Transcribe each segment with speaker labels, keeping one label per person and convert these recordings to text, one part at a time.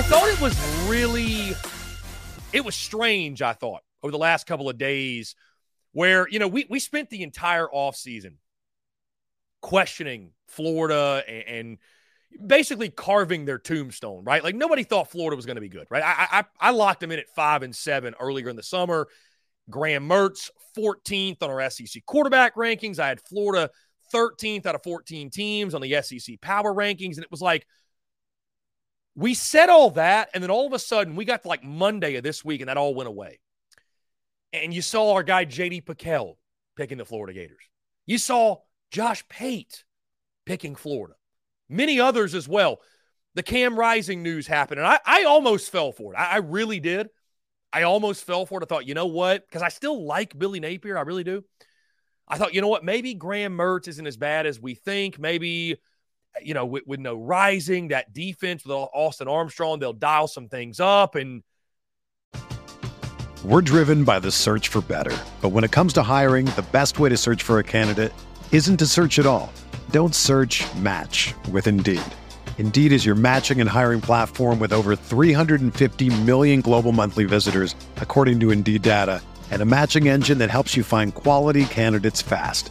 Speaker 1: I thought it was really, it was strange. I thought over the last couple of days where, you know, we, we spent the entire offseason questioning Florida and, and basically carving their tombstone, right? Like nobody thought Florida was going to be good, right? I, I I locked them in at five and seven earlier in the summer. Graham Mertz, 14th on our SEC quarterback rankings. I had Florida 13th out of 14 teams on the SEC power rankings. And it was like, we said all that. And then all of a sudden, we got to like Monday of this week, and that all went away. And you saw our guy, JD PicKell, picking the Florida Gators. You saw Josh Pate picking Florida, many others as well. The Cam Rising news happened, and I, I almost fell for it. I, I really did. I almost fell for it. I thought, you know what? Because I still like Billy Napier. I really do. I thought, you know what? Maybe Graham Mertz isn't as bad as we think. Maybe, you know, with, with no rising, that defense with Austin Armstrong, they'll dial some things up. And
Speaker 2: we're driven by the search for better. But when it comes to hiring, the best way to search for a candidate isn't to search at all. Don't search match with Indeed. Indeed is your matching and hiring platform with over 350 million global monthly visitors, according to Indeed data and a matching engine that helps you find quality candidates fast.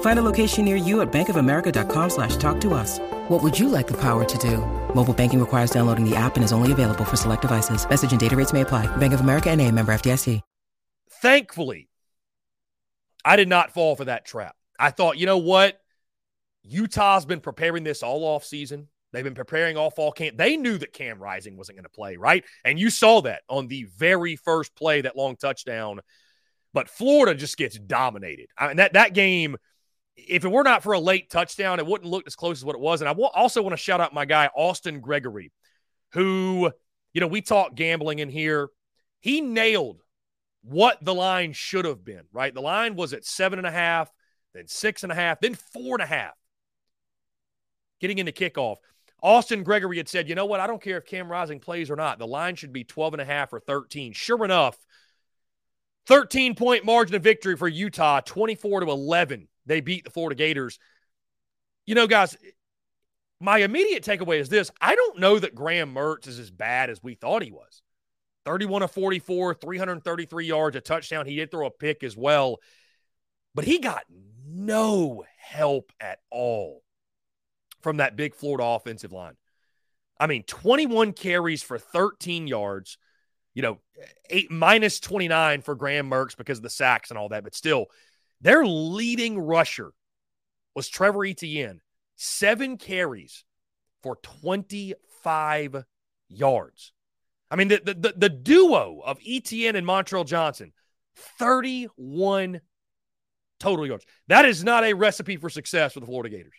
Speaker 3: Find a location near you at bankofamerica.com slash talk to us. What would you like the power to do? Mobile banking requires downloading the app and is only available for select devices. Message and data rates may apply. Bank of America and a member FDIC.
Speaker 1: Thankfully, I did not fall for that trap. I thought, you know what? Utah's been preparing this all off season. They've been preparing all fall camp. They knew that Cam Rising wasn't going to play, right? And you saw that on the very first play, that long touchdown. But Florida just gets dominated. I mean, that that game – if it were not for a late touchdown, it wouldn't look as close as what it was. And I also want to shout out my guy, Austin Gregory, who, you know, we talk gambling in here. He nailed what the line should have been, right? The line was at seven and a half, then six and a half, then four and a half. Getting into kickoff. Austin Gregory had said, you know what? I don't care if Cam Rising plays or not. The line should be 12 and a half or 13. Sure enough, 13 point margin of victory for Utah, 24 to 11 they beat the Florida Gators. You know, guys, my immediate takeaway is this I don't know that Graham Mertz is as bad as we thought he was. 31 of 44, 333 yards, a touchdown. He did throw a pick as well, but he got no help at all from that big Florida offensive line. I mean, 21 carries for 13 yards, you know, eight minus 29 for Graham Mertz because of the sacks and all that, but still, their leading rusher was Trevor Etienne, seven carries for 25 yards. I mean, the, the, the duo of Etienne and Montrell Johnson, 31 total yards. That is not a recipe for success for the Florida Gators.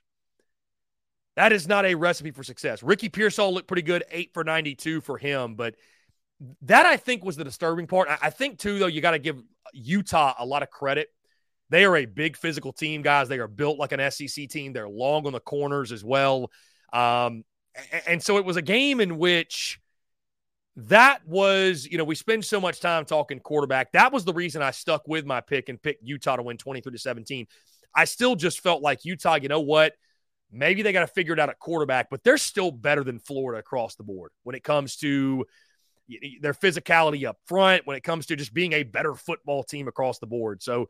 Speaker 1: That is not a recipe for success. Ricky Pearsall looked pretty good, eight for 92 for him, but that I think was the disturbing part. I think, too, though, you got to give Utah a lot of credit they are a big physical team, guys. They are built like an SEC team. They're long on the corners as well. Um, and so it was a game in which that was, you know, we spend so much time talking quarterback. That was the reason I stuck with my pick and picked Utah to win 23 to 17. I still just felt like Utah, you know what? Maybe they got to figure it out at quarterback, but they're still better than Florida across the board when it comes to their physicality up front, when it comes to just being a better football team across the board. So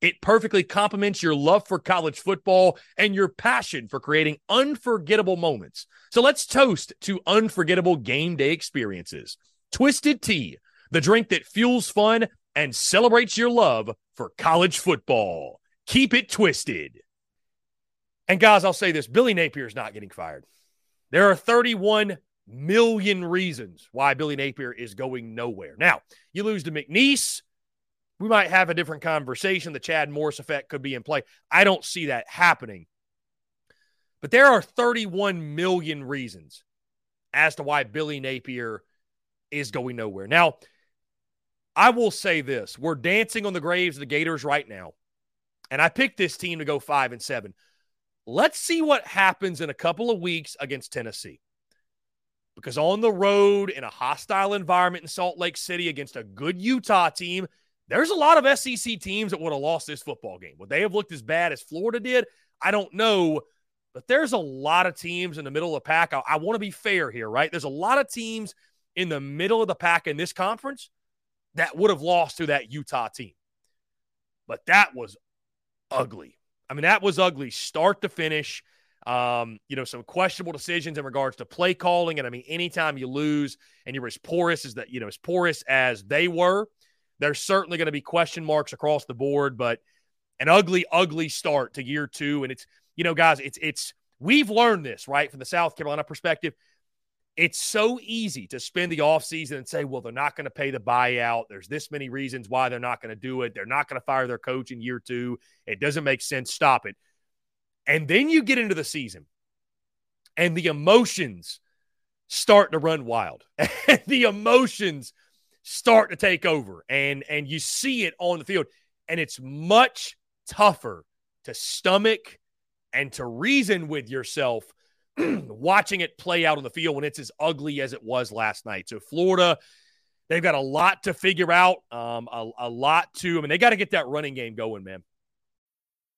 Speaker 1: It perfectly complements your love for college football and your passion for creating unforgettable moments. So let's toast to unforgettable game day experiences. Twisted Tea, the drink that fuels fun and celebrates your love for college football. Keep it twisted. And guys, I'll say this Billy Napier is not getting fired. There are 31 million reasons why Billy Napier is going nowhere. Now, you lose to McNeese. We might have a different conversation. The Chad Morris effect could be in play. I don't see that happening. But there are 31 million reasons as to why Billy Napier is going nowhere. Now, I will say this we're dancing on the graves of the Gators right now. And I picked this team to go five and seven. Let's see what happens in a couple of weeks against Tennessee. Because on the road in a hostile environment in Salt Lake City against a good Utah team, there's a lot of SEC teams that would have lost this football game. Would they have looked as bad as Florida did? I don't know. But there's a lot of teams in the middle of the pack. I, I want to be fair here, right? There's a lot of teams in the middle of the pack in this conference that would have lost to that Utah team. But that was ugly. I mean, that was ugly start to finish. Um, you know, some questionable decisions in regards to play calling. And I mean, anytime you lose and you're as porous as that, you know, as porous as they were, there's certainly going to be question marks across the board, but an ugly, ugly start to year two. And it's, you know, guys, it's, it's, we've learned this, right, from the South Carolina perspective. It's so easy to spend the offseason and say, well, they're not going to pay the buyout. There's this many reasons why they're not going to do it. They're not going to fire their coach in year two. It doesn't make sense. Stop it. And then you get into the season and the emotions start to run wild. the emotions start to take over and and you see it on the field and it's much tougher to stomach and to reason with yourself watching it play out on the field when it's as ugly as it was last night. So Florida, they've got a lot to figure out, um, a, a lot to. I mean, they got to get that running game going, man.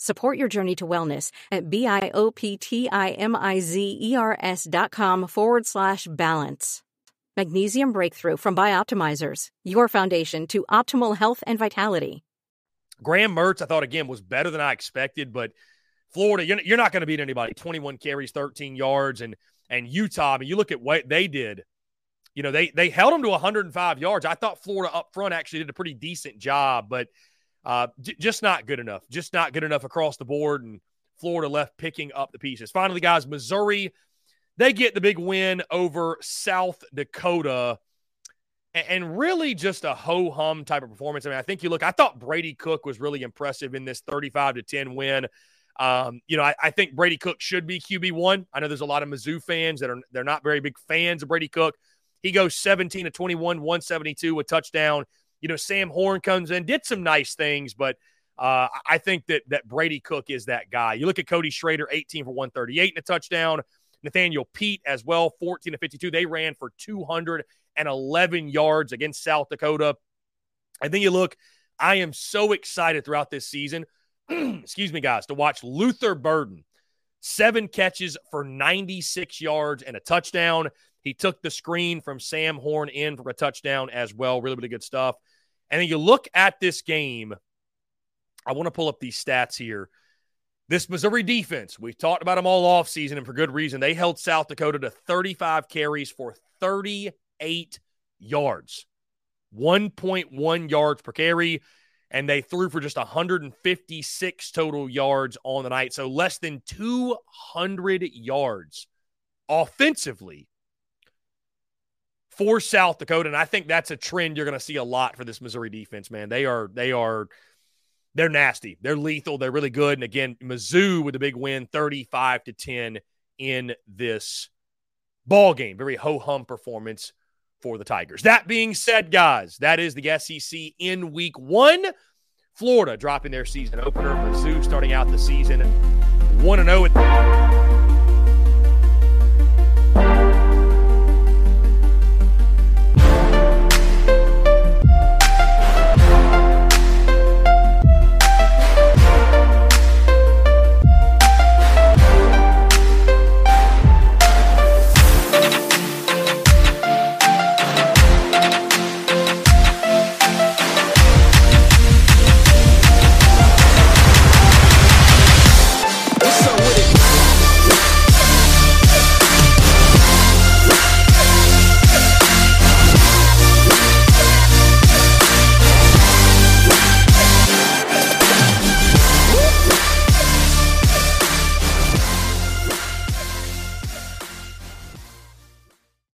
Speaker 4: Support your journey to wellness at B-I-O-P-T-I-M-I-Z-E-R-S dot com forward slash balance. Magnesium Breakthrough from Bioptimizers, your foundation to optimal health and vitality.
Speaker 1: Graham Mertz, I thought again was better than I expected, but Florida, you're, you're not going to beat anybody. 21 carries, 13 yards, and and Utah. I mean, you look at what they did. You know, they they held them to 105 yards. I thought Florida up front actually did a pretty decent job, but uh, j- just not good enough. Just not good enough across the board. And Florida left picking up the pieces. Finally, guys, Missouri. they get the big win over South Dakota and really just a ho hum type of performance. I mean, I think you look, I thought Brady Cook was really impressive in this 35 to 10 win. Um, you know, I, I, think Brady Cook should be QB one. I know there's a lot of Mizzou fans that are they're not very big fans of Brady Cook. He goes 17 to 21, 172, a touchdown. You know, Sam Horn comes in, did some nice things, but uh, I think that that Brady Cook is that guy. You look at Cody Schrader, 18 for 138 and a touchdown. Nathaniel Peat as well, 14 to 52. They ran for 211 yards against South Dakota. And then you look, I am so excited throughout this season excuse me, guys, to watch Luther Burden. Seven catches for 96 yards and a touchdown. He took the screen from Sam Horn in for a touchdown as well. Really, really good stuff. And then you look at this game. I want to pull up these stats here. This Missouri defense, we've talked about them all offseason and for good reason. They held South Dakota to 35 carries for 38 yards, 1.1 yards per carry and they threw for just 156 total yards on the night. So less than 200 yards offensively for South Dakota. And I think that's a trend you're going to see a lot for this Missouri defense, man. They are, they are, they're nasty. They're lethal. They're really good. And again, Mizzou with a big win, 35 to 10 in this ball game. Very ho hum performance for the Tigers. That being said, guys, that is the SEC in week one. Florida dropping their season opener. Mizzou starting out the season 1 0.